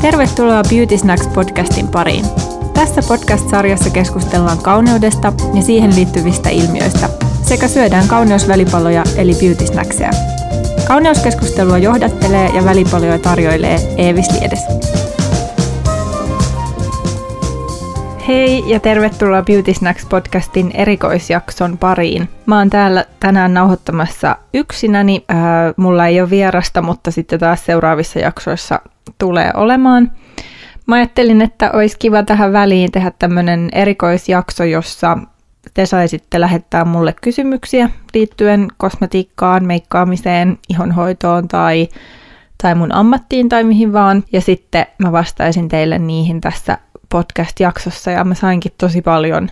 Tervetuloa Beauty Snacks podcastin pariin. Tässä podcast-sarjassa keskustellaan kauneudesta ja siihen liittyvistä ilmiöistä sekä syödään kauneusvälipaloja eli beauty snackseja. Kauneuskeskustelua johdattelee ja välipaloja tarjoilee Eevis Liedes. Hei ja tervetuloa Beauty Snacks podcastin erikoisjakson pariin. Mä oon täällä tänään nauhoittamassa yksinäni. Äh, mulla ei ole vierasta, mutta sitten taas seuraavissa jaksoissa tulee olemaan. Mä ajattelin, että olisi kiva tähän väliin tehdä tämmöinen erikoisjakso, jossa te saisitte lähettää mulle kysymyksiä liittyen kosmetiikkaan, meikkaamiseen, ihonhoitoon tai, tai mun ammattiin tai mihin vaan. Ja sitten mä vastaisin teille niihin tässä podcast-jaksossa ja mä sainkin tosi paljon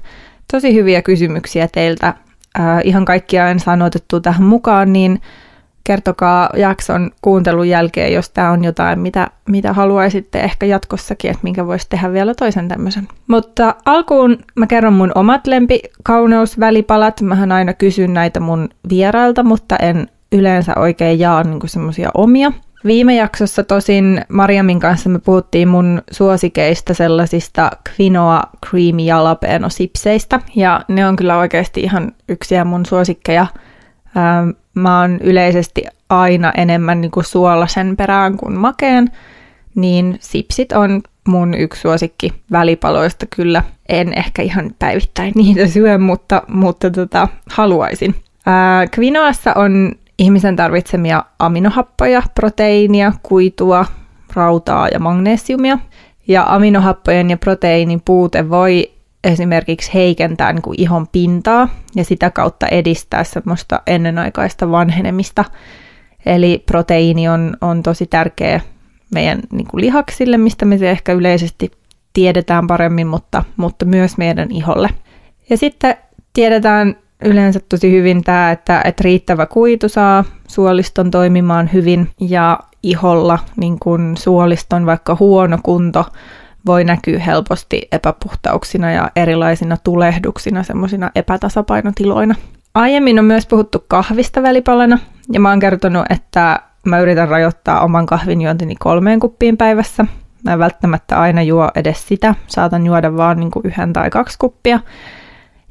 tosi hyviä kysymyksiä teiltä. Äh, ihan kaikkia en saanut otettua tähän mukaan, niin kertokaa jakson kuuntelun jälkeen, jos tämä on jotain, mitä, mitä haluaisitte ehkä jatkossakin, että minkä voisi tehdä vielä toisen tämmöisen. Mutta alkuun mä kerron mun omat lempikauneusvälipalat. Mähän aina kysyn näitä mun vierailta, mutta en yleensä oikein jaa niin semmoisia omia. Viime jaksossa tosin Mariamin kanssa me puhuttiin mun suosikeista sellaisista quinoa creamy jalapeno sipseistä, ja ne on kyllä oikeasti ihan yksiä mun suosikkeja. Ähm, mä oon yleisesti aina enemmän niin kuin suolasen perään kuin makeen, niin sipsit on mun yksi suosikki välipaloista kyllä. En ehkä ihan päivittäin niitä syö, mutta, mutta tota, haluaisin. Ää, quinoassa on ihmisen tarvitsemia aminohappoja, proteiinia, kuitua, rautaa ja magnesiumia. Ja aminohappojen ja proteiinin puute voi esimerkiksi heikentää niin kuin ihon pintaa ja sitä kautta edistää semmoista ennenaikaista vanhenemista. Eli proteiini on, on tosi tärkeä meidän niin kuin lihaksille, mistä me se ehkä yleisesti tiedetään paremmin, mutta, mutta myös meidän iholle. Ja sitten tiedetään yleensä tosi hyvin tämä, että, että riittävä kuitu saa suoliston toimimaan hyvin ja iholla niin kun suoliston vaikka huono kunto voi näkyä helposti epäpuhtauksina ja erilaisina tulehduksina, semmoisina epätasapainotiloina. Aiemmin on myös puhuttu kahvista välipalana, ja mä oon kertonut, että mä yritän rajoittaa oman kahvin juontini kolmeen kuppiin päivässä. Mä en välttämättä aina juo edes sitä, saatan juoda vaan niin kuin yhden tai kaksi kuppia.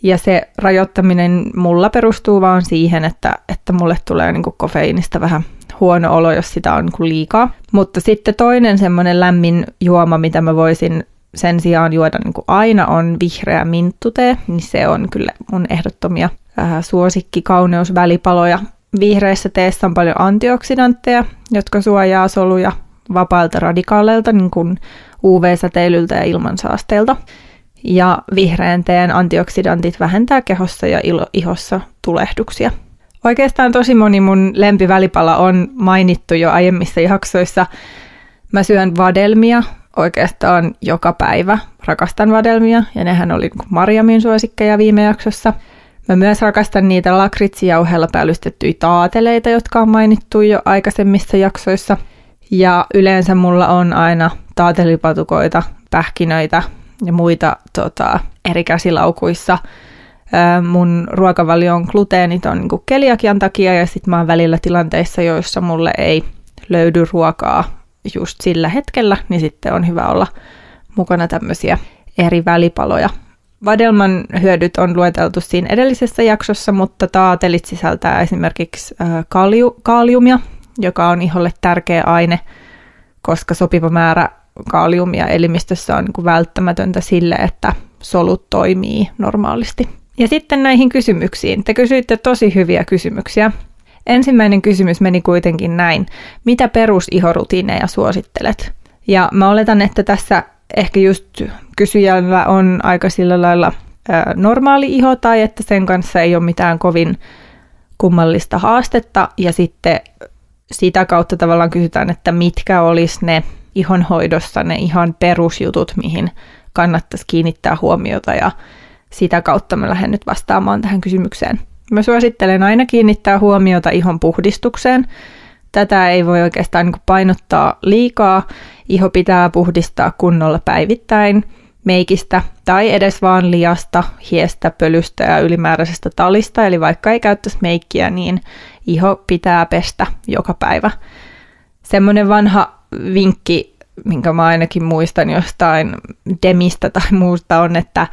Ja se rajoittaminen mulla perustuu vaan siihen, että, että mulle tulee niin kuin kofeiinista vähän huono olo, jos sitä on niin liikaa. Mutta sitten toinen semmoinen lämmin juoma, mitä mä voisin sen sijaan juoda niin kuin aina on vihreä minttutee, niin se on kyllä mun ehdottomia äh, suosikki kauneusvälipaloja. Vihreässä teessä on paljon antioksidantteja, jotka suojaa soluja vapailta radikaaleilta, niin kuin UV-säteilyltä ja ilmansaasteilta. Ja vihreän teen antioksidantit vähentää kehossa ja ihossa tulehduksia. Oikeastaan tosi moni mun lempivälipala on mainittu jo aiemmissa jaksoissa. Mä syön vadelmia oikeastaan joka päivä. Rakastan vadelmia ja nehän oli niin Mariamin suosikkeja viime jaksossa. Mä myös rakastan niitä lakritsijauheella päällystettyjä taateleita, jotka on mainittu jo aikaisemmissa jaksoissa. Ja yleensä mulla on aina taatelipatukoita, pähkinöitä ja muita tota, eri käsilaukuissa – mun ruokavalio on gluteeniton niin keliakian takia ja sitten mä oon välillä tilanteissa, joissa mulle ei löydy ruokaa just sillä hetkellä, niin sitten on hyvä olla mukana tämmöisiä eri välipaloja. Vadelman hyödyt on lueteltu siinä edellisessä jaksossa, mutta taatelit sisältää esimerkiksi kalju, kaliumia, joka on iholle tärkeä aine, koska sopiva määrä kaliumia elimistössä on niin välttämätöntä sille, että solut toimii normaalisti. Ja sitten näihin kysymyksiin. Te kysyitte tosi hyviä kysymyksiä. Ensimmäinen kysymys meni kuitenkin näin. Mitä perusihorutiineja suosittelet? Ja mä oletan, että tässä ehkä just kysyjällä on aika sillä lailla normaali iho tai että sen kanssa ei ole mitään kovin kummallista haastetta. Ja sitten sitä kautta tavallaan kysytään, että mitkä olisi ne ihonhoidossa ne ihan perusjutut, mihin kannattaisi kiinnittää huomiota ja sitä kautta mä lähden nyt vastaamaan tähän kysymykseen. Mä suosittelen aina kiinnittää huomiota ihon puhdistukseen. Tätä ei voi oikeastaan niin painottaa liikaa. Iho pitää puhdistaa kunnolla päivittäin meikistä tai edes vaan liasta, hiestä, pölystä ja ylimääräisestä talista. Eli vaikka ei käyttäisi meikkiä, niin iho pitää pestä joka päivä. Semmoinen vanha vinkki minkä mä ainakin muistan jostain demistä tai muusta, on, että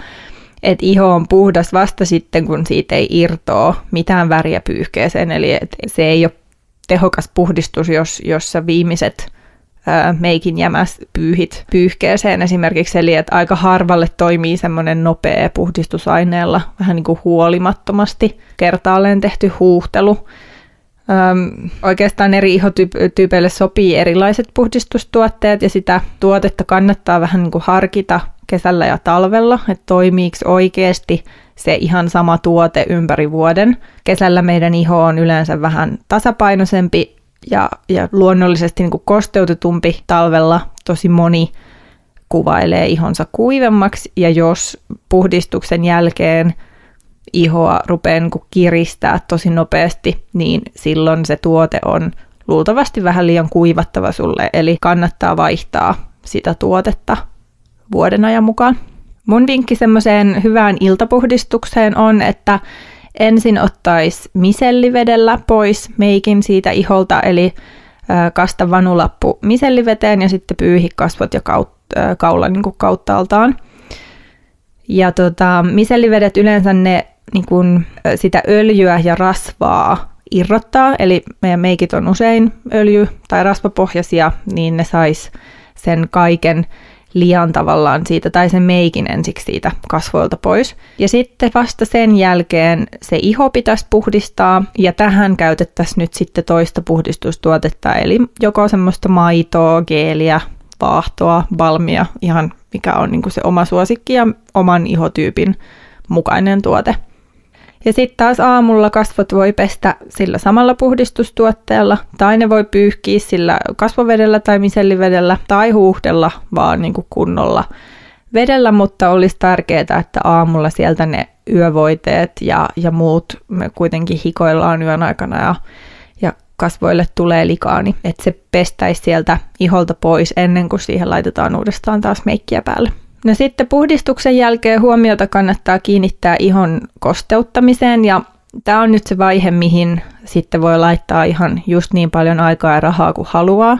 että iho on puhdas vasta sitten, kun siitä ei irtoa mitään väriä pyyhkeeseen. Eli et se ei ole tehokas puhdistus, jos, jos sä viimeiset ää, meikin jämäs pyyhit pyyhkeeseen esimerkiksi. Eli että aika harvalle toimii semmoinen nopea puhdistusaineella, vähän niin kuin huolimattomasti kertaalleen tehty huuhtelu. Öm, oikeastaan eri ihotyypeille sopii erilaiset puhdistustuotteet ja sitä tuotetta kannattaa vähän niin kuin harkita kesällä ja talvella, että toimiiko oikeasti se ihan sama tuote ympäri vuoden. Kesällä meidän iho on yleensä vähän tasapainoisempi ja, ja luonnollisesti niin kuin kosteutetumpi talvella. Tosi moni kuvailee ihonsa kuivemmaksi ja jos puhdistuksen jälkeen ihoa rupeaa niin kuin kiristää tosi nopeasti, niin silloin se tuote on luultavasti vähän liian kuivattava sulle, eli kannattaa vaihtaa sitä tuotetta vuoden ajan mukaan. Mun vinkki semmoiseen hyvään iltapuhdistukseen on, että ensin ottaisi misellivedellä pois meikin siitä iholta, eli kasta vanulappu miselliveteen ja sitten pyyhi kasvot ja kaula niin kauttaaltaan. Ja tota, misellivedet yleensä ne niin kuin, sitä öljyä ja rasvaa irrottaa, eli meidän meikit on usein öljy- tai rasvapohjaisia, niin ne sais sen kaiken liian tavallaan siitä tai sen meikin ensiksi siitä kasvoilta pois. Ja sitten vasta sen jälkeen se iho pitäisi puhdistaa ja tähän käytettäisiin nyt sitten toista puhdistustuotetta, eli joko semmoista maitoa, geeliä, vaahtoa, balmia, ihan mikä on niin se oma suosikki ja oman ihotyypin mukainen tuote. Ja sitten taas aamulla kasvot voi pestä sillä samalla puhdistustuotteella, tai ne voi pyyhkiä sillä kasvovedellä tai misellivedellä, tai huuhdella vaan niin kuin kunnolla vedellä, mutta olisi tärkeää, että aamulla sieltä ne yövoiteet ja, ja muut, me kuitenkin hikoillaan yön aikana ja, ja kasvoille tulee likaa, niin että se pestäisi sieltä iholta pois ennen kuin siihen laitetaan uudestaan taas meikkiä päälle. No sitten puhdistuksen jälkeen huomiota kannattaa kiinnittää ihon kosteuttamiseen ja tämä on nyt se vaihe, mihin sitten voi laittaa ihan just niin paljon aikaa ja rahaa kuin haluaa.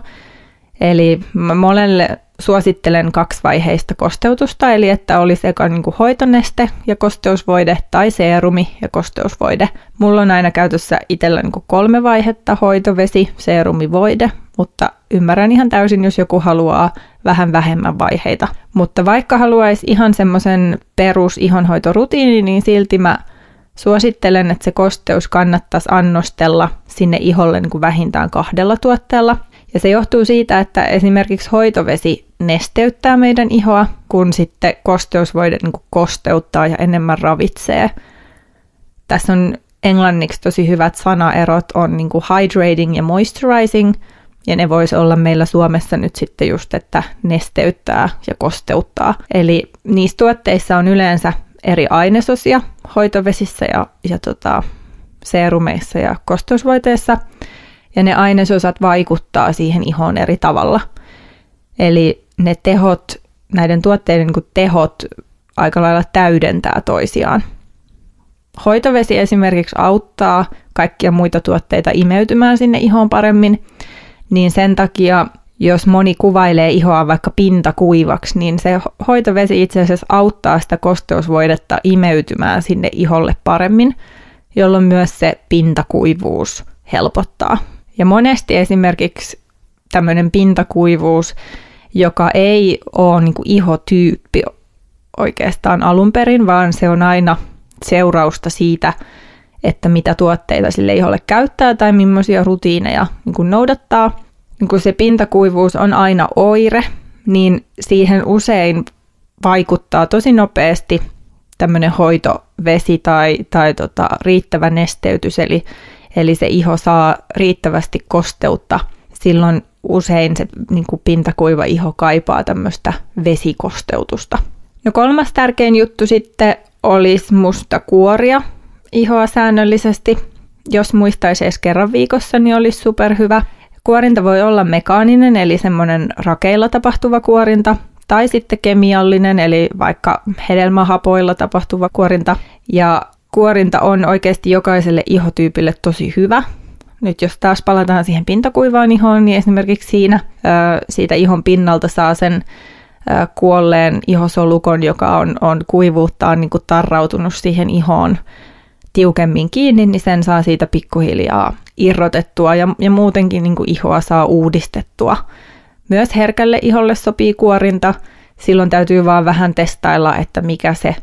Eli monelle suosittelen kaksivaiheista kosteutusta, eli että olisi eka niin kuin hoitoneste ja kosteusvoide tai seerumi ja kosteusvoide. Mulla on aina käytössä itsellä niin kuin kolme vaihetta, hoitovesi, seerumi, voide, mutta ymmärrän ihan täysin, jos joku haluaa vähän vähemmän vaiheita. Mutta vaikka haluaisi ihan semmoisen perus ihonhoitorutiinin, niin silti mä suosittelen, että se kosteus kannattaisi annostella sinne iholle niin kuin vähintään kahdella tuotteella. Ja se johtuu siitä, että esimerkiksi hoitovesi nesteyttää meidän ihoa, kun sitten kosteus voi niin kosteuttaa ja enemmän ravitsee. Tässä on englanniksi tosi hyvät sanaerot, on niin kuin hydrating ja moisturizing, ja ne voisi olla meillä Suomessa nyt sitten just, että nesteyttää ja kosteuttaa. Eli niissä tuotteissa on yleensä eri ainesosia hoitovesissä ja, ja tota, seerumeissa ja kosteusvoiteissa. Ja ne ainesosat vaikuttaa siihen ihoon eri tavalla. Eli ne tehot, näiden tuotteiden niin tehot aika lailla täydentää toisiaan. Hoitovesi esimerkiksi auttaa kaikkia muita tuotteita imeytymään sinne ihoon paremmin, niin sen takia jos moni kuvailee ihoa vaikka pintakuivaksi, niin se hoitovesi itse asiassa auttaa sitä kosteusvoidetta imeytymään sinne iholle paremmin, jolloin myös se pintakuivuus helpottaa. Ja monesti esimerkiksi tämmöinen pintakuivuus, joka ei ole niin kuin ihotyyppi oikeastaan alun perin, vaan se on aina seurausta siitä, että mitä tuotteita sille iholle käyttää tai millaisia rutiineja niin kuin noudattaa. Niin kun se pintakuivuus on aina oire, niin siihen usein vaikuttaa tosi nopeasti tämmöinen hoitovesi tai, tai tota, riittävä nesteytys, eli, eli se iho saa riittävästi kosteutta. Silloin usein se niin kuin pintakuiva iho kaipaa tämmöistä vesikosteutusta. No kolmas tärkein juttu sitten olisi musta kuoria ihoa säännöllisesti. Jos muistaisi edes kerran viikossa, niin olisi superhyvä. Kuorinta voi olla mekaaninen, eli semmoinen rakeilla tapahtuva kuorinta, tai sitten kemiallinen, eli vaikka hedelmähapoilla tapahtuva kuorinta. Ja kuorinta on oikeasti jokaiselle ihotyypille tosi hyvä, Nyt jos taas palataan siihen pintakuivaan ihoon, niin esimerkiksi siinä siitä ihon pinnalta saa sen kuolleen ihosolukon, joka on, on kuivuuttaan niin kuin tarrautunut siihen ihoon tiukemmin kiinni, niin sen saa siitä pikkuhiljaa irrotettua ja, ja muutenkin niin kuin ihoa saa uudistettua. Myös herkälle iholle sopii kuorinta. Silloin täytyy vaan vähän testailla, että mikä se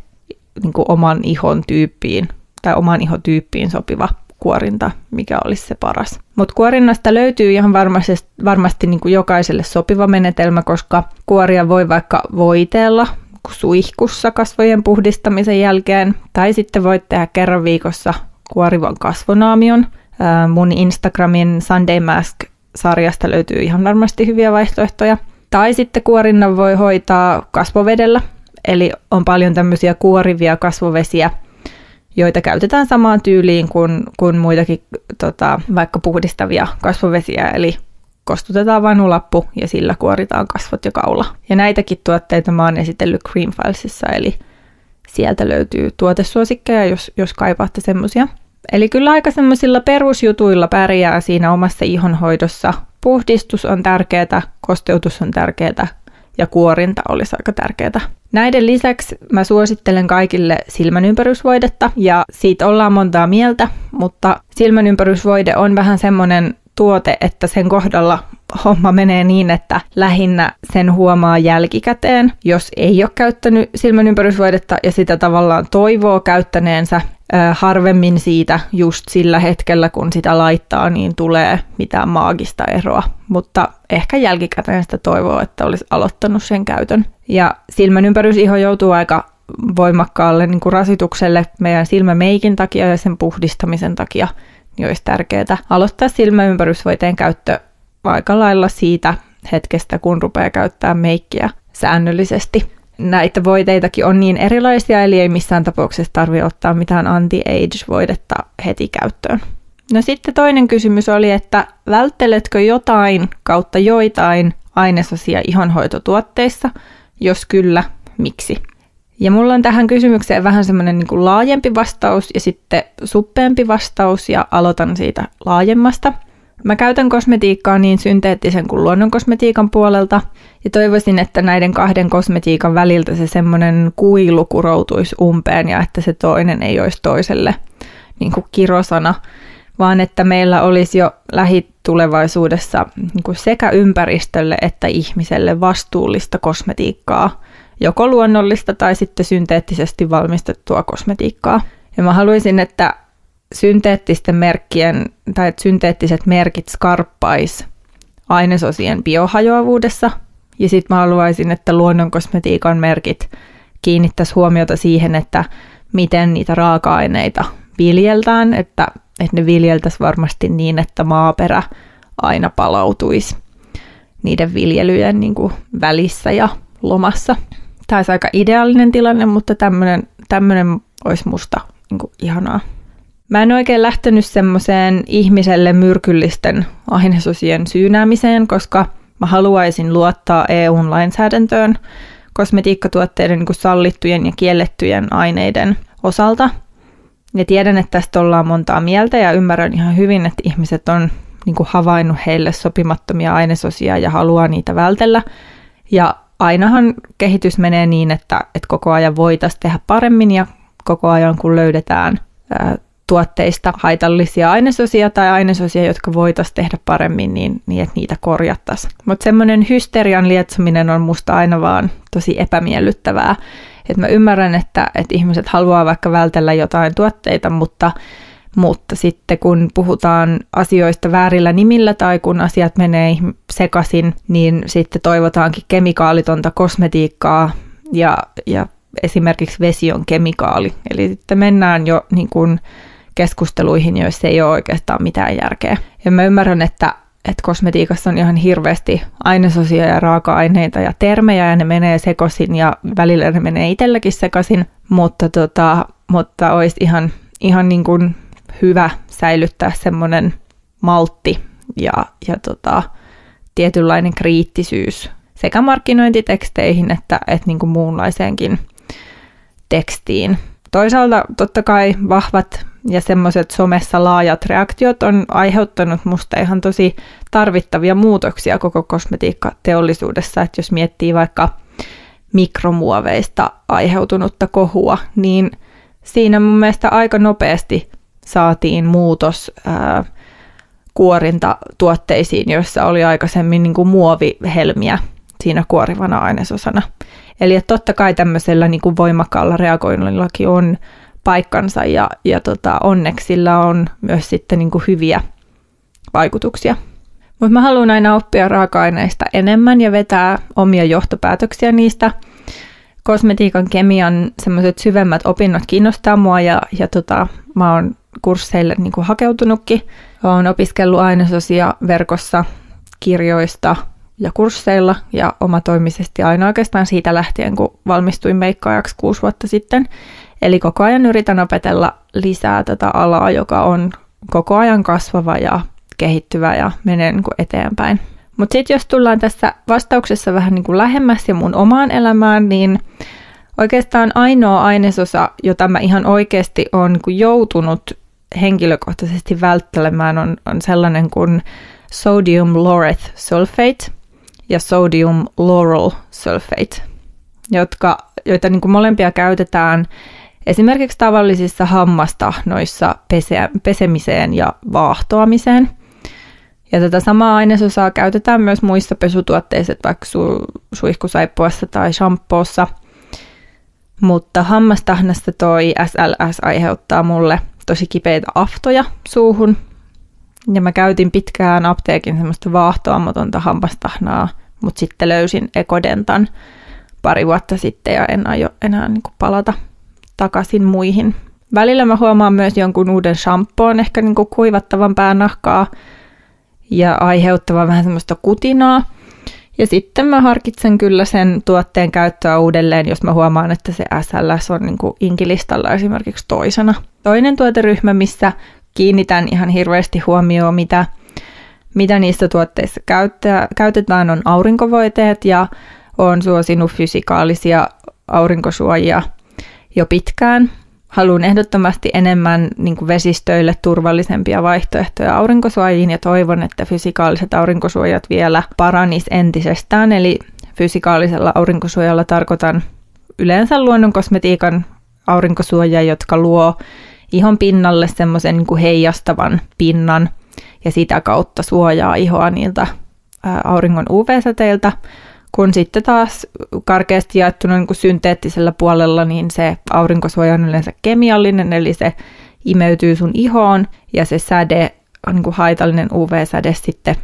niin kuin oman ihon tyyppiin tai oman ihotyyppiin sopiva kuorinta, mikä olisi se paras. Mutta kuorinnasta löytyy ihan varmasti, varmasti niin kuin jokaiselle sopiva menetelmä, koska kuoria voi vaikka voiteella suihkussa kasvojen puhdistamisen jälkeen, tai sitten voit tehdä kerran viikossa kuorivan kasvonaamion. Mun Instagramin Sunday Mask-sarjasta löytyy ihan varmasti hyviä vaihtoehtoja. Tai sitten kuorinnan voi hoitaa kasvovedellä, eli on paljon tämmöisiä kuorivia kasvovesiä, joita käytetään samaan tyyliin kuin, kuin muitakin tota, vaikka puhdistavia kasvovesiä, eli kostutetaan vanulappu ja sillä kuoritaan kasvot ja kaula. Ja näitäkin tuotteita mä oon esitellyt Creamfilesissa, eli sieltä löytyy tuotesuosikkeja, jos, jos kaipaatte semmosia. Eli kyllä aika semmoisilla perusjutuilla pärjää siinä omassa ihonhoidossa. Puhdistus on tärkeää, kosteutus on tärkeää ja kuorinta olisi aika tärkeää. Näiden lisäksi mä suosittelen kaikille silmänympärysvoidetta ja siitä ollaan montaa mieltä, mutta silmänympärysvoide on vähän semmoinen tuote, että sen kohdalla homma menee niin, että lähinnä sen huomaa jälkikäteen, jos ei ole käyttänyt silmänympärysvoidetta ja sitä tavallaan toivoo käyttäneensä harvemmin siitä just sillä hetkellä, kun sitä laittaa, niin tulee mitään maagista eroa. Mutta ehkä jälkikäteen sitä toivoo, että olisi aloittanut sen käytön. Ja silmänympärysiho joutuu aika voimakkaalle niin kuin rasitukselle meidän silmämeikin takia ja sen puhdistamisen takia, niin olisi tärkeää aloittaa silmäympärysvoiteen käyttö aika lailla siitä hetkestä, kun rupeaa käyttää meikkiä säännöllisesti näitä voiteitakin on niin erilaisia, eli ei missään tapauksessa tarvitse ottaa mitään anti-age-voidetta heti käyttöön. No sitten toinen kysymys oli, että vältteletkö jotain kautta joitain ainesosia ihonhoitotuotteissa? Jos kyllä, miksi? Ja mulla on tähän kysymykseen vähän semmoinen niin kuin laajempi vastaus ja sitten suppeempi vastaus ja aloitan siitä laajemmasta – Mä käytän kosmetiikkaa niin synteettisen kuin luonnonkosmetiikan puolelta ja toivoisin, että näiden kahden kosmetiikan väliltä se semmoinen kuilu kuroutuisi umpeen ja että se toinen ei olisi toiselle niin kuin kirosana, vaan että meillä olisi jo lähitulevaisuudessa niin kuin sekä ympäristölle että ihmiselle vastuullista kosmetiikkaa, joko luonnollista tai sitten synteettisesti valmistettua kosmetiikkaa. Ja mä haluaisin, että synteettisten merkkien tai synteettiset merkit skarppais ainesosien biohajoavuudessa. Ja sitten mä haluaisin, että luonnonkosmetiikan merkit kiinnittäisi huomiota siihen, että miten niitä raaka-aineita viljeltään, että, että ne viljeltäisiin varmasti niin, että maaperä aina palautuisi niiden viljelyjen niin kuin välissä ja lomassa. Tämä olisi aika ideaalinen tilanne, mutta tämmöinen olisi musta niin kuin ihanaa. Mä en oikein lähtenyt semmoiseen ihmiselle myrkyllisten ainesosien syynäämiseen, koska mä haluaisin luottaa EUn lainsäädäntöön kosmetiikkatuotteiden niin kuin sallittujen ja kiellettyjen aineiden osalta. Ja tiedän, että tästä ollaan montaa mieltä ja ymmärrän ihan hyvin, että ihmiset on niin kuin havainnut heille sopimattomia ainesosia ja haluaa niitä vältellä. Ja ainahan kehitys menee niin, että, että koko ajan voitaisiin tehdä paremmin ja koko ajan kun löydetään tuotteista haitallisia ainesosia tai ainesosia, jotka voitaisiin tehdä paremmin, niin, niin että niitä korjattaisiin. Mutta semmoinen hysterian lietsominen on musta aina vaan tosi epämiellyttävää. Et mä ymmärrän, että, että ihmiset haluaa vaikka vältellä jotain tuotteita, mutta, mutta sitten kun puhutaan asioista väärillä nimillä tai kun asiat menee sekaisin, niin sitten toivotaankin kemikaalitonta kosmetiikkaa ja, ja esimerkiksi vesi on kemikaali. Eli sitten mennään jo niin kuin keskusteluihin, joissa ei ole oikeastaan mitään järkeä. Ja mä ymmärrän, että, että kosmetiikassa on ihan hirveästi ainesosia ja raaka-aineita ja termejä ja ne menee sekaisin ja välillä ne menee itselläkin sekaisin, mutta, tota, mutta olisi ihan, ihan niin kuin hyvä säilyttää semmoinen maltti ja, ja tota, tietynlainen kriittisyys sekä markkinointiteksteihin että, että niin kuin muunlaiseenkin tekstiin. Toisaalta totta kai vahvat ja semmoiset somessa laajat reaktiot on aiheuttanut musta ihan tosi tarvittavia muutoksia koko kosmetiikkateollisuudessa, että jos miettii vaikka mikromuoveista aiheutunutta kohua, niin siinä mun mielestä aika nopeasti saatiin muutos ää, kuorintatuotteisiin, joissa oli aikaisemmin niin kuin muovihelmiä siinä kuorivana ainesosana. Eli että totta kai tämmöisellä niin kuin voimakkaalla reagoinnillakin on paikkansa ja, ja tota, onneksi sillä on myös sitten niin kuin hyviä vaikutuksia. Mutta mä haluan aina oppia raaka-aineista enemmän ja vetää omia johtopäätöksiä niistä. Kosmetiikan kemian semmoiset syvemmät opinnot kiinnostaa mua ja, ja tota, mä oon kursseille niin kuin hakeutunutkin. Olen opiskellut ainesosia verkossa kirjoista ja kursseilla ja omatoimisesti aina oikeastaan siitä lähtien, kun valmistuin meikkaajaksi kuusi vuotta sitten. Eli koko ajan yritän opetella lisää tätä alaa, joka on koko ajan kasvava ja kehittyvä ja menee niin kuin eteenpäin. Mutta sitten jos tullaan tässä vastauksessa vähän niin kuin lähemmäs ja mun omaan elämään, niin oikeastaan ainoa ainesosa, jota mä ihan oikeasti on niin joutunut henkilökohtaisesti välttelemään, on, on sellainen kuin sodium laureth sulfate ja sodium lauryl sulfate, jotka, joita niin kuin molempia käytetään esimerkiksi tavallisissa hammastahnoissa pese, pesemiseen ja vaahtoamiseen. Ja tätä samaa ainesosaa käytetään myös muissa pesutuotteissa, vaikka su, suihkusaippuassa tai shampoossa. Mutta hammastahnasta toi SLS aiheuttaa mulle tosi kipeitä aftoja suuhun. Ja mä käytin pitkään apteekin semmoista vaahtoamatonta hammastahnaa, mutta sitten löysin ekodentan pari vuotta sitten ja en aio enää niin palata takaisin muihin. Välillä mä huomaan myös jonkun uuden shampoon, ehkä niin kuivattavan päänahkaa ja aiheuttavan vähän semmoista kutinaa. Ja sitten mä harkitsen kyllä sen tuotteen käyttöä uudelleen, jos mä huomaan, että se SLS on niin kuin inkilistalla esimerkiksi toisena. Toinen tuoteryhmä, missä kiinnitän ihan hirveästi huomioon, mitä, mitä niistä tuotteissa käyttää, käytetään, on aurinkovoiteet ja on suosinut fysikaalisia aurinkosuojia jo pitkään. Haluan ehdottomasti enemmän niin kuin vesistöille turvallisempia vaihtoehtoja aurinkosuojiin ja toivon, että fysikaaliset aurinkosuojat vielä paranis entisestään. Eli fysikaalisella aurinkosuojalla tarkoitan yleensä luonnon kosmetiikan aurinkosuojia, jotka luo ihon pinnalle semmoisen niin heijastavan pinnan ja sitä kautta suojaa ihoa niiltä auringon UV-säteiltä kun sitten taas karkeasti jaettuna niin kuin synteettisellä puolella, niin se aurinkosuoja on yleensä kemiallinen, eli se imeytyy sun ihoon ja se säde, niin kuin haitallinen UV-säde sitten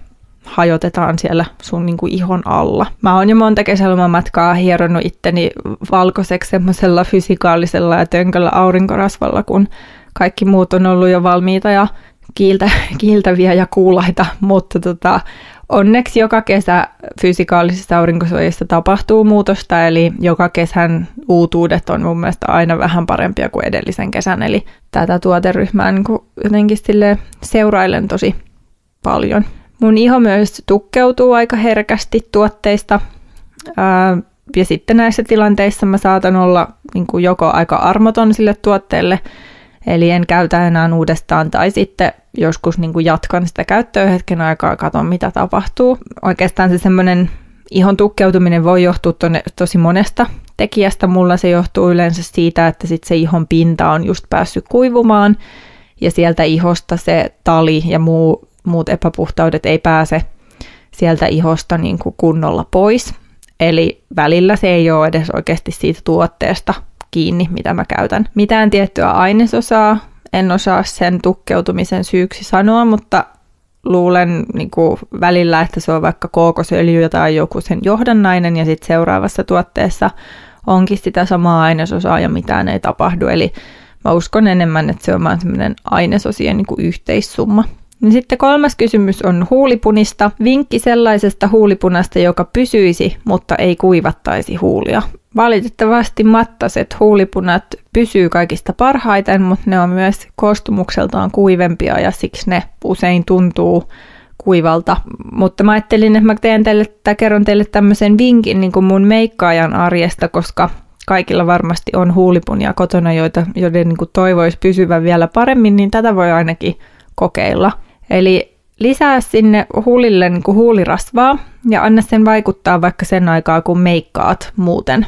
hajotetaan siellä sun niin kuin ihon alla. Mä oon jo monta kesälomamatkaa hieronnut itteni valkoiseksi semmoisella fysikaalisella ja tönköllä aurinkorasvalla, kun kaikki muut on ollut jo valmiita ja kiiltä, kiiltäviä ja kuulaita, mutta tota, Onneksi joka kesä fysikaalisissa aurinkosuojissa tapahtuu muutosta, eli joka kesän uutuudet on mun mielestä aina vähän parempia kuin edellisen kesän, eli tätä tuoteryhmää niin jotenkin sille seurailen tosi paljon. Mun iho myös tukkeutuu aika herkästi tuotteista, ja sitten näissä tilanteissa mä saatan olla niin kuin joko aika armoton sille tuotteelle, eli en käytä enää uudestaan, tai sitten joskus niin kuin jatkan sitä käyttöä hetken aikaa, katon mitä tapahtuu. Oikeastaan se semmoinen ihon tukkeutuminen voi johtua tonne, tosi monesta tekijästä. Mulla se johtuu yleensä siitä, että sit se ihon pinta on just päässyt kuivumaan ja sieltä ihosta se tali ja muu, muut epäpuhtaudet ei pääse sieltä ihosta niin kuin kunnolla pois. Eli välillä se ei ole edes oikeasti siitä tuotteesta kiinni, mitä mä käytän. Mitään tiettyä ainesosaa en osaa sen tukkeutumisen syyksi sanoa, mutta luulen niin kuin välillä, että se on vaikka kookosöljy tai joku sen johdannainen ja sitten seuraavassa tuotteessa onkin sitä samaa ainesosaa ja mitään ei tapahdu. Eli mä uskon enemmän, että se on vain semmoinen ainesosien niin kuin yhteissumma. Ja sitten kolmas kysymys on huulipunista. Vinkki sellaisesta huulipunasta, joka pysyisi, mutta ei kuivattaisi huulia. Valitettavasti mattaset huulipunat pysyy kaikista parhaiten, mutta ne on myös koostumukseltaan kuivempia ja siksi ne usein tuntuu kuivalta. Mutta mä ajattelin, että mä teen teille, tai kerron teille tämmöisen vinkin niin kuin mun meikkaajan arjesta, koska kaikilla varmasti on huulipunia kotona, joita, joiden niin toivoisi pysyvän vielä paremmin, niin tätä voi ainakin kokeilla. Eli lisää sinne huulille niin kuin huulirasvaa ja anna sen vaikuttaa vaikka sen aikaa, kun meikkaat muuten.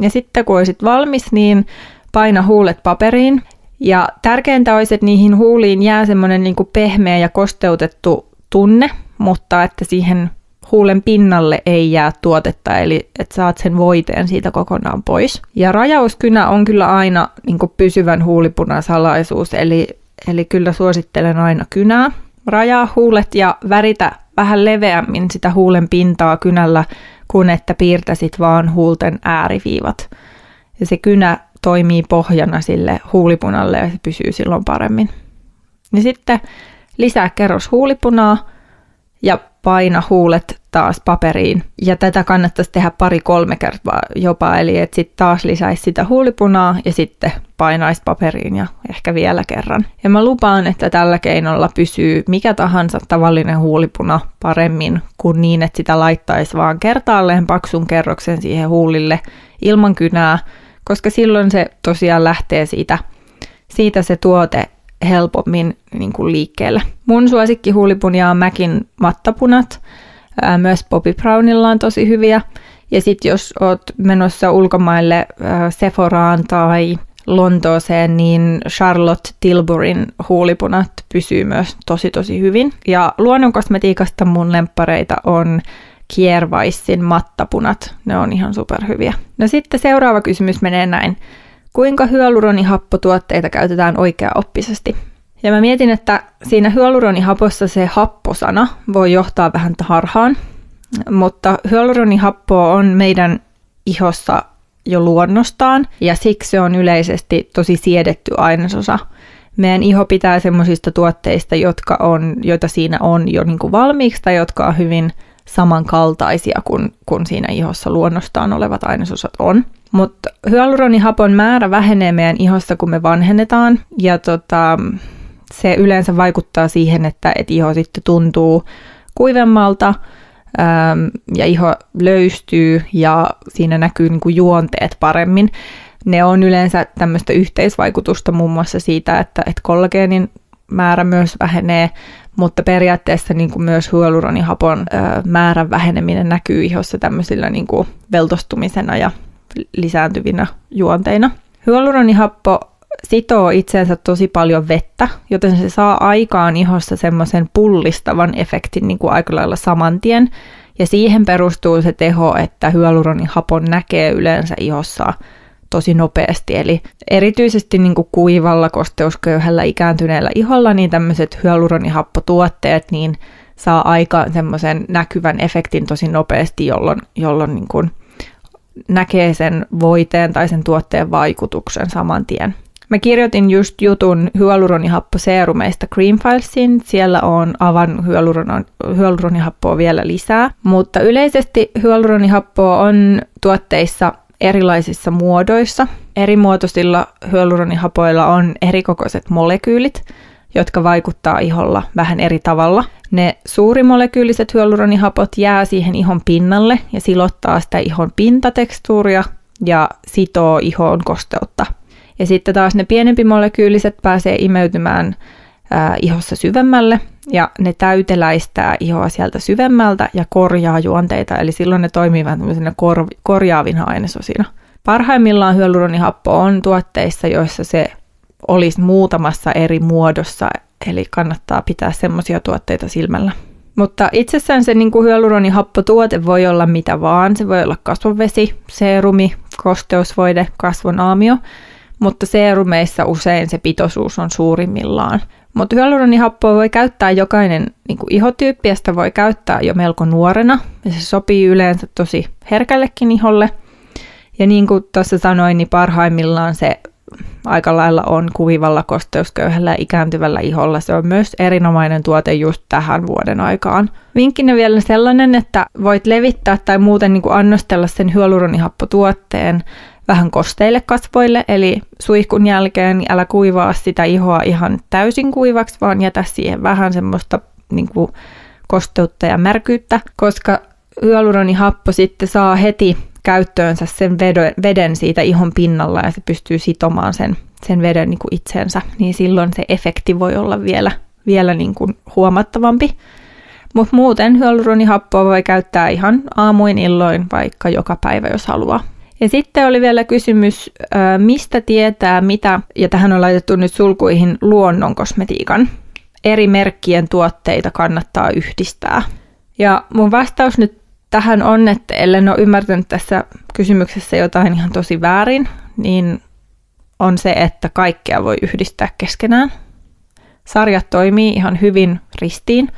Ja sitten kun olisit valmis, niin paina huulet paperiin. Ja tärkeintä olisi, että niihin huuliin jää semmoinen niin pehmeä ja kosteutettu tunne, mutta että siihen huulen pinnalle ei jää tuotetta, eli että saat sen voiteen siitä kokonaan pois. Ja rajauskynä on kyllä aina niin pysyvän huulipunan salaisuus, eli, eli kyllä suosittelen aina kynää. Rajaa huulet ja väritä vähän leveämmin sitä huulen pintaa kynällä, kun että piirtäisit vaan huulten ääriviivat. Ja se kynä toimii pohjana sille huulipunalle ja se pysyy silloin paremmin. Ja sitten lisää kerros huulipunaa ja paina huulet taas paperiin. Ja tätä kannattaisi tehdä pari-kolme kertaa jopa, eli että sitten taas lisäisi sitä huulipunaa ja sitten painaisi paperiin ja ehkä vielä kerran. Ja mä lupaan, että tällä keinolla pysyy mikä tahansa tavallinen huulipuna paremmin kuin niin, että sitä laittaisi vaan kertaalleen paksun kerroksen siihen huulille ilman kynää, koska silloin se tosiaan lähtee siitä, siitä se tuote helpommin niin kuin liikkeelle. Mun suosikkihuulipunia on Mäkin mattapunat. Myös Bobby Brownilla on tosi hyviä. Ja sitten jos oot menossa ulkomaille ää, Sephoraan tai Lontooseen, niin Charlotte Tilburyn huulipunat pysyy myös tosi tosi hyvin. Ja luonnonkosmetiikasta mun lemppareita on Kiervaissin mattapunat. Ne on ihan superhyviä. No sitten seuraava kysymys menee näin. Kuinka hyaluronihappotuotteita käytetään oikeaoppisesti? Ja mä mietin, että siinä hyaluronihapossa se happosana voi johtaa vähän harhaan, mutta hyaluronihappo on meidän ihossa jo luonnostaan ja siksi se on yleisesti tosi siedetty ainesosa. Meidän iho pitää semmoisista tuotteista, jotka on, joita siinä on jo niin kuin valmiiksi tai jotka on hyvin samankaltaisia kuin, kuin siinä ihossa luonnostaan olevat ainesosat on. Mutta hyaluronihapon määrä vähenee meidän ihossa, kun me vanhennetaan, ja tota, se yleensä vaikuttaa siihen, että et iho sitten tuntuu kuivemmalta äm, ja iho löystyy ja siinä näkyy niin kuin juonteet paremmin. Ne on yleensä tämmöistä yhteisvaikutusta muun muassa siitä, että, että kollageenin määrä myös vähenee, mutta periaatteessa niin kuin myös hyaluronihapon määrän väheneminen näkyy ihossa tämmöisillä niin kuin veltostumisena ja lisääntyvinä juonteina. Hyaluronihappo sitoo itseensä tosi paljon vettä, joten se saa aikaan ihossa semmoisen pullistavan efektin niin kuin aika lailla saman tien. Ja siihen perustuu se teho, että hyaluronihapon näkee yleensä ihossa tosi nopeasti. Eli erityisesti niin kuin kuivalla kosteusköyhällä ikääntyneellä iholla, niin tämmöiset hyaluronihappotuotteet niin saa aikaan semmoisen näkyvän efektin tosi nopeasti, jolloin, jolloin niin kuin näkee sen voiteen tai sen tuotteen vaikutuksen saman tien. Mä kirjoitin just jutun hyaluronihapposeerumeista Creamfilesin. Siellä on avan hyaluron, hyaluronihappoa vielä lisää. Mutta yleisesti hyaluronihappoa on tuotteissa erilaisissa muodoissa. Eri muotoisilla hyaluronihapoilla on erikokoiset molekyylit, jotka vaikuttaa iholla vähän eri tavalla. Ne suurimolekyyliset hyaluronihapot jää siihen ihon pinnalle ja silottaa sitä ihon pintatekstuuria ja sitoo ihoon kosteutta. Ja sitten taas ne pienempi molekyyliset pääsee imeytymään ää, ihossa syvemmälle ja ne täyteläistää ihoa sieltä syvemmältä ja korjaa juonteita, eli silloin ne toimii vähän kor- korjaavina ainesosina. Parhaimmillaan hyaluronihappo on tuotteissa, joissa se olisi muutamassa eri muodossa, eli kannattaa pitää semmoisia tuotteita silmällä. Mutta itsessään se niin kuin hyaluronihappotuote voi olla mitä vaan. Se voi olla kasvovesi, seerumi, kosteusvoide, kasvonaamio, mutta seerumeissa usein se pitoisuus on suurimmillaan. Mutta hyaluronihappoa voi käyttää jokainen niin kuin ihotyyppi, ja sitä voi käyttää jo melko nuorena, ja se sopii yleensä tosi herkällekin iholle. Ja niin kuin tuossa sanoin, niin parhaimmillaan se aika lailla on kuvivalla kosteusköyhällä ja ikääntyvällä iholla. Se on myös erinomainen tuote just tähän vuoden aikaan. Vinkkinä vielä sellainen, että voit levittää tai muuten niin kuin annostella sen hyaluronihappotuotteen vähän kosteille kasvoille, eli suihkun jälkeen niin älä kuivaa sitä ihoa ihan täysin kuivaksi, vaan jätä siihen vähän semmoista niin kuin kosteutta ja märkyyttä, koska hyaluronihappo sitten saa heti käyttöönsä sen veden siitä ihon pinnalla ja se pystyy sitomaan sen, sen veden niin kuin itseensä, niin silloin se efekti voi olla vielä, vielä niin kuin huomattavampi. Mutta muuten hyaluronihappoa voi käyttää ihan aamuin illoin vaikka joka päivä, jos haluaa. Ja sitten oli vielä kysymys, mistä tietää mitä, ja tähän on laitettu nyt sulkuihin luonnon kosmetiikan. Eri merkkien tuotteita kannattaa yhdistää. Ja mun vastaus nyt tähän on, että ellen ole ymmärtänyt tässä kysymyksessä jotain ihan tosi väärin, niin on se, että kaikkea voi yhdistää keskenään. Sarjat toimii ihan hyvin ristiin.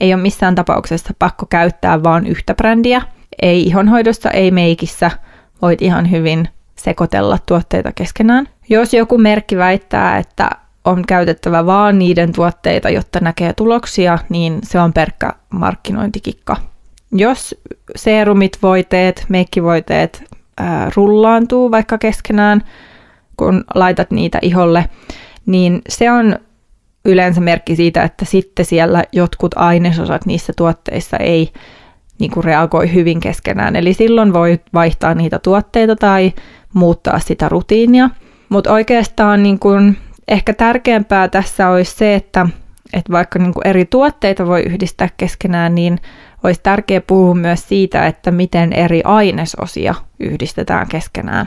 Ei ole missään tapauksessa pakko käyttää vain yhtä brändiä. Ei ihonhoidossa, ei meikissä. Voit ihan hyvin sekoitella tuotteita keskenään. Jos joku merkki väittää, että on käytettävä vaan niiden tuotteita, jotta näkee tuloksia, niin se on perkkä markkinointikikka. Jos seerumit, voiteet, meikkivoiteet ää, rullaantuu vaikka keskenään, kun laitat niitä iholle, niin se on yleensä merkki siitä, että sitten siellä jotkut ainesosat niissä tuotteissa ei niin kuin reagoi hyvin keskenään. Eli silloin voi vaihtaa niitä tuotteita tai muuttaa sitä rutiinia. Mutta oikeastaan niin kuin ehkä tärkeämpää tässä olisi se, että, että vaikka niin kuin eri tuotteita voi yhdistää keskenään, niin olisi tärkeää puhua myös siitä, että miten eri ainesosia yhdistetään keskenään.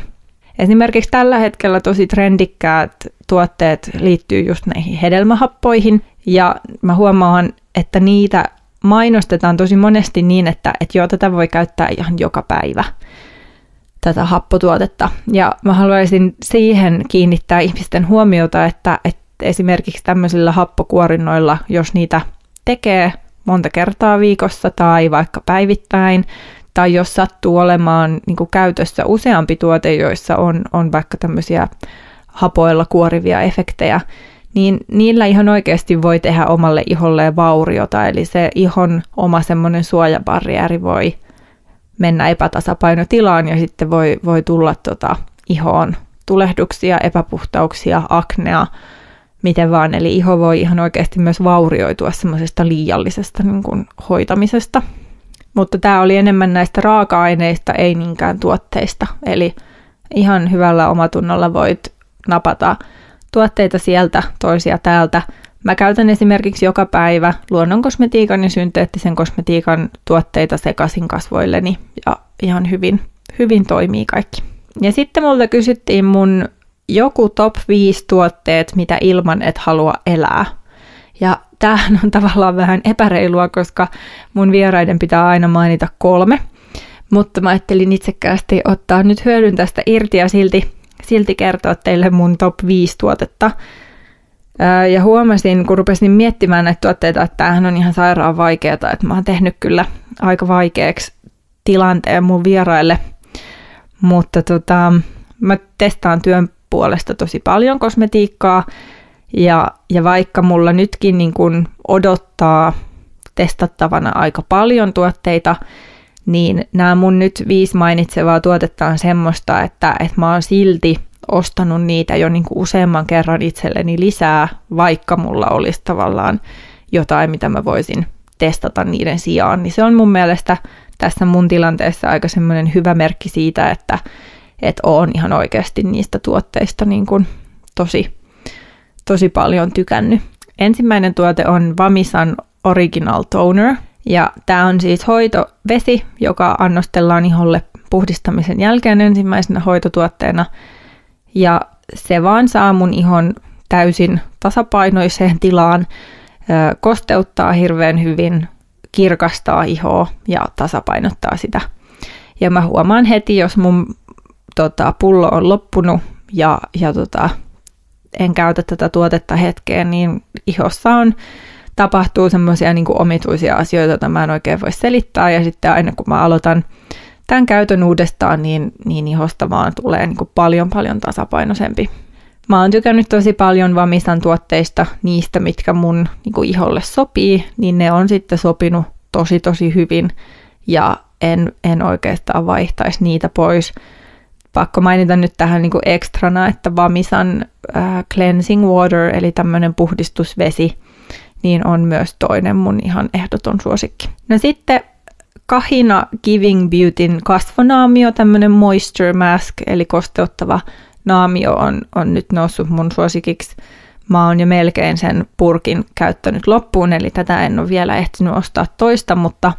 Esimerkiksi tällä hetkellä tosi trendikkäät tuotteet liittyy just näihin hedelmähappoihin, ja mä huomaan, että niitä mainostetaan tosi monesti niin, että, että joo, tätä voi käyttää ihan joka päivä, tätä happotuotetta. Ja mä haluaisin siihen kiinnittää ihmisten huomiota, että, että esimerkiksi tämmöisillä happokuorinnoilla, jos niitä tekee monta kertaa viikossa tai vaikka päivittäin, tai jos sattuu olemaan niin käytössä useampi tuote, joissa on, on vaikka tämmöisiä hapoilla kuorivia efektejä, niin niillä ihan oikeasti voi tehdä omalle iholleen vauriota, eli se ihon oma semmoinen suojabarrieri voi mennä epätasapainotilaan ja sitten voi, voi tulla tota ihoon tulehduksia, epäpuhtauksia, aknea, miten vaan. Eli iho voi ihan oikeasti myös vaurioitua semmoisesta liiallisesta niin kuin, hoitamisesta. Mutta tämä oli enemmän näistä raaka-aineista, ei niinkään tuotteista. Eli ihan hyvällä omatunnolla voit napata tuotteita sieltä, toisia täältä. Mä käytän esimerkiksi joka päivä luonnonkosmetiikan ja synteettisen kosmetiikan tuotteita sekaisin kasvoilleni ja ihan hyvin, hyvin toimii kaikki. Ja sitten multa kysyttiin mun joku top 5 tuotteet, mitä ilman et halua elää. Ja tämähän on tavallaan vähän epäreilua, koska mun vieraiden pitää aina mainita kolme. Mutta mä ajattelin itsekkäästi ottaa nyt hyödyn tästä irti ja silti, silti kertoa teille mun top 5 tuotetta. Ja huomasin, kun rupesin miettimään näitä tuotteita, että tämähän on ihan sairaan vaikeaa, että mä oon tehnyt kyllä aika vaikeaksi tilanteen mun vieraille. Mutta tota, mä testaan työn puolesta tosi paljon kosmetiikkaa. Ja, ja vaikka mulla nytkin niin kun odottaa testattavana aika paljon tuotteita, niin nämä mun nyt viisi mainitsevaa tuotetta on semmoista, että, että mä oon silti ostanut niitä jo niin kuin useamman kerran itselleni lisää, vaikka mulla olisi tavallaan jotain, mitä mä voisin testata niiden sijaan. Niin se on mun mielestä tässä mun tilanteessa aika semmoinen hyvä merkki siitä, että, että oon ihan oikeasti niistä tuotteista niin kuin tosi, tosi paljon tykännyt. Ensimmäinen tuote on Vamisan Original Toner, ja tämä on siis hoitovesi, joka annostellaan iholle puhdistamisen jälkeen ensimmäisenä hoitotuotteena. Ja se vaan saa mun ihon täysin tasapainoiseen tilaan, kosteuttaa hirveän hyvin, kirkastaa ihoa ja tasapainottaa sitä. Ja mä huomaan heti, jos mun tota, pullo on loppunut ja, ja tota, en käytä tätä tuotetta hetkeen, niin ihossa on tapahtuu semmoisia niin omituisia asioita, joita mä en oikein voi selittää. Ja sitten aina kun mä aloitan tämän käytön uudestaan, niin, niin ihosta vaan tulee niin paljon paljon tasapainoisempi. Mä oon tykännyt tosi paljon Vamisan tuotteista, niistä mitkä mun niin iholle sopii, niin ne on sitten sopinut tosi tosi hyvin ja en, en oikeastaan vaihtaisi niitä pois pakko mainita nyt tähän niin kuin ekstrana, että Vamisan äh, cleansing water, eli tämmöinen puhdistusvesi, niin on myös toinen mun ihan ehdoton suosikki. No sitten Kahina Giving Beautyn kasvonaamio, tämmöinen moisture mask, eli kosteuttava naamio on, on nyt noussut mun suosikiksi. Mä oon jo melkein sen purkin käyttänyt loppuun, eli tätä en ole vielä ehtinyt ostaa toista, mutta,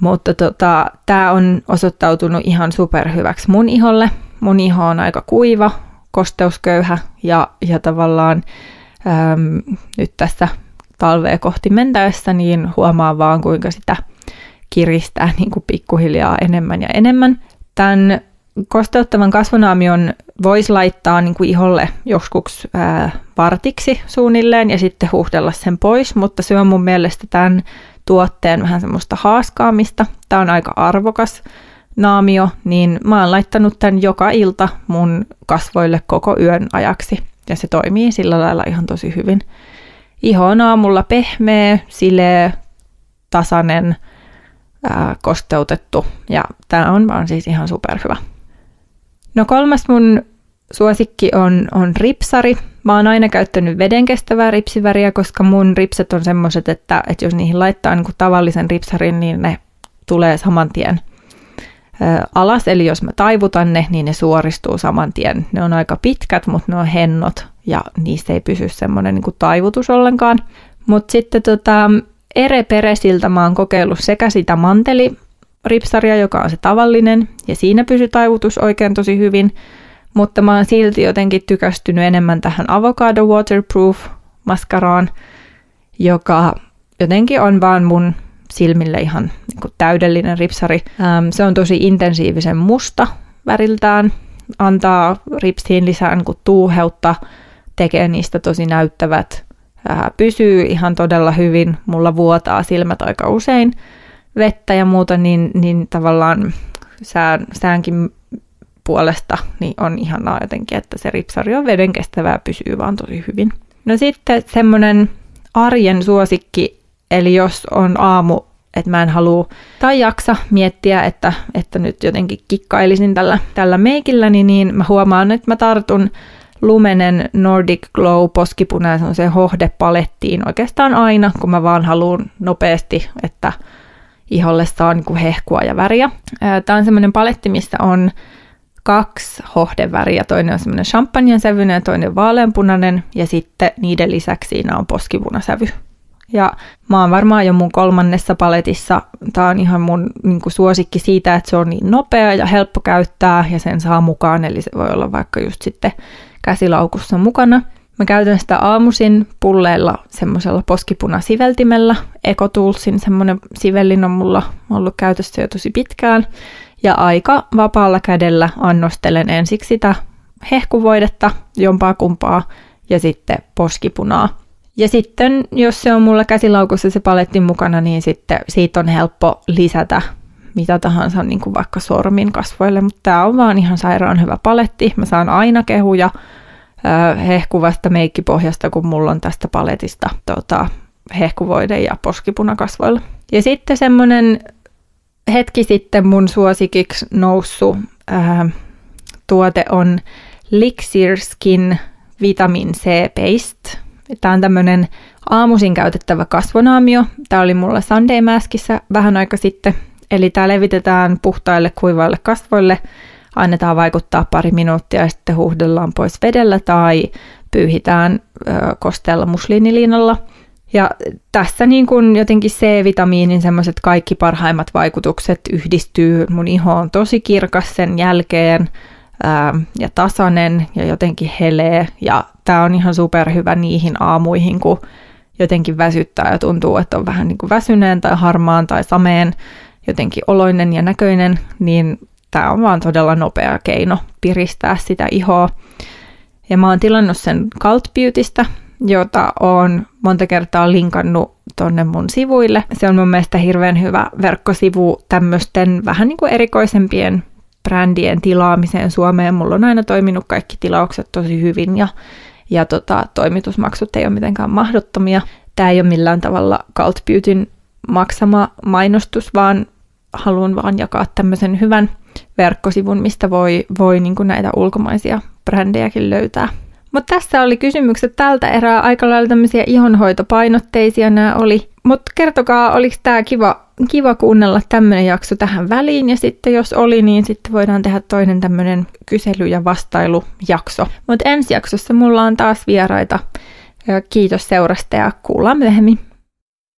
mutta tota, tämä on osoittautunut ihan superhyväksi mun iholle. Mun iho on aika kuiva, kosteusköyhä ja, ja tavallaan äm, nyt tässä talvea kohti mentäessä, niin huomaa vaan kuinka sitä kiristää niin kuin pikkuhiljaa enemmän ja enemmän. Tämän kosteuttavan kasvonaamion voisi laittaa niin kuin iholle joskus ää, vartiksi suunnilleen ja sitten huuhdella sen pois, mutta se on mun mielestä tämän tuotteen vähän semmoista haaskaamista. Tämä on aika arvokas naamio, niin mä oon laittanut tämän joka ilta mun kasvoille koko yön ajaksi ja se toimii sillä lailla ihan tosi hyvin. Iho on aamulla pehmeä, sileä, tasainen, ää, kosteutettu ja tämä on vaan siis ihan superhyvä. No kolmas mun suosikki on, on ripsari. Mä oon aina käyttänyt vedenkestävää ripsiväriä, koska mun ripset on semmoiset, että, että jos niihin laittaa niin tavallisen ripsarin, niin ne tulee saman tien alas. Eli jos mä taivutan ne, niin ne suoristuu saman tien. Ne on aika pitkät, mutta ne on hennot ja niistä ei pysy semmoinen niin taivutus ollenkaan. Mutta sitten tota, Ere Peresiltä mä oon kokeillut sekä sitä manteli ripsaria, joka on se tavallinen, ja siinä pysyy taivutus oikein tosi hyvin, mutta mä oon silti jotenkin tykästynyt enemmän tähän Avocado Waterproof maskaraan, joka jotenkin on vaan mun silmille ihan niin täydellinen ripsari. Ähm, se on tosi intensiivisen musta väriltään, antaa ripsiin lisää niin tuuheutta, tekee niistä tosi näyttävät, äh, pysyy ihan todella hyvin, mulla vuotaa silmät aika usein, vettä ja muuta, niin, niin tavallaan sään, säänkin puolesta niin on ihanaa jotenkin, että se ripsari on veden kestävää, pysyy vaan tosi hyvin. No sitten semmoinen arjen suosikki, eli jos on aamu, että mä en halua tai jaksa miettiä, että, että nyt jotenkin kikkailisin tällä, tällä meikilläni, niin mä huomaan, että mä tartun Lumenen Nordic Glow poskipunaisen se hohdepalettiin oikeastaan aina, kun mä vaan haluan nopeasti, että iholle saa niin kuin hehkua ja väriä. Tämä on semmoinen paletti, missä on kaksi hohdeväriä. Toinen on semmoinen champagnen sävyinen ja toinen vaaleanpunainen ja sitten niiden lisäksi siinä on poskipunasävy. Ja mä oon varmaan jo mun kolmannessa paletissa. Tää on ihan mun niin suosikki siitä, että se on niin nopea ja helppo käyttää ja sen saa mukaan. Eli se voi olla vaikka just sitten käsilaukussa mukana. Mä käytän sitä aamuisin pulleilla semmoisella poskipunasiveltimellä. Ecotoolsin semmoinen sivellin on mulla ollut käytössä jo tosi pitkään. Ja aika vapaalla kädellä annostelen ensiksi sitä hehkuvoidetta, jompaa kumpaa, ja sitten poskipunaa. Ja sitten, jos se on mulla käsilaukussa se paletti mukana, niin sitten siitä on helppo lisätä mitä tahansa niin kuin vaikka sormin kasvoille, mutta tämä on vaan ihan sairaan hyvä paletti. Mä saan aina kehuja hehkuvasta meikkipohjasta, kun mulla on tästä paletista tota, hehkuvoide ja poskipuna kasvoilla. Ja sitten semmoinen hetki sitten mun suosikiksi noussut ää, tuote on Lixir Skin Vitamin C Paste. Tämä on tämmöinen aamuisin käytettävä kasvonaamio. Tämä oli mulla Sunday Maskissa vähän aika sitten. Eli tämä levitetään puhtaille kuivaille kasvoille, annetaan vaikuttaa pari minuuttia ja sitten huuhdellaan pois vedellä tai pyyhitään kosteella musliiniliinalla. Ja tässä niin kun jotenkin C-vitamiinin semmoiset kaikki parhaimmat vaikutukset yhdistyy. Mun iho on tosi kirkas sen jälkeen ää, ja tasainen ja jotenkin helee. Ja tämä on ihan superhyvä niihin aamuihin, kun jotenkin väsyttää ja tuntuu, että on vähän niin kuin väsyneen tai harmaan tai sameen jotenkin oloinen ja näköinen, niin tämä on vaan todella nopea keino piristää sitä ihoa. Ja mä oon tilannut sen Cult Beautystä, jota on monta kertaa linkannut tonne mun sivuille. Se on mun mielestä hirveän hyvä verkkosivu tämmöisten vähän niin kuin erikoisempien brändien tilaamiseen Suomeen. Mulla on aina toiminut kaikki tilaukset tosi hyvin ja, ja tota, toimitusmaksut ei ole mitenkään mahdottomia. Tämä ei ole millään tavalla Cult Beautyn maksama mainostus, vaan haluan vaan jakaa tämmöisen hyvän verkkosivun, mistä voi, voi niin näitä ulkomaisia brändejäkin löytää. Mutta tässä oli kysymykset tältä erää aika lailla tämmöisiä ihonhoitopainotteisia nämä oli. Mutta kertokaa, oliko tämä kiva, kiva kuunnella tämmöinen jakso tähän väliin ja sitten jos oli, niin sitten voidaan tehdä toinen tämmöinen kysely- ja vastailujakso. Mutta ensi jaksossa mulla on taas vieraita. Kiitos seurasta ja kuullaan myöhemmin.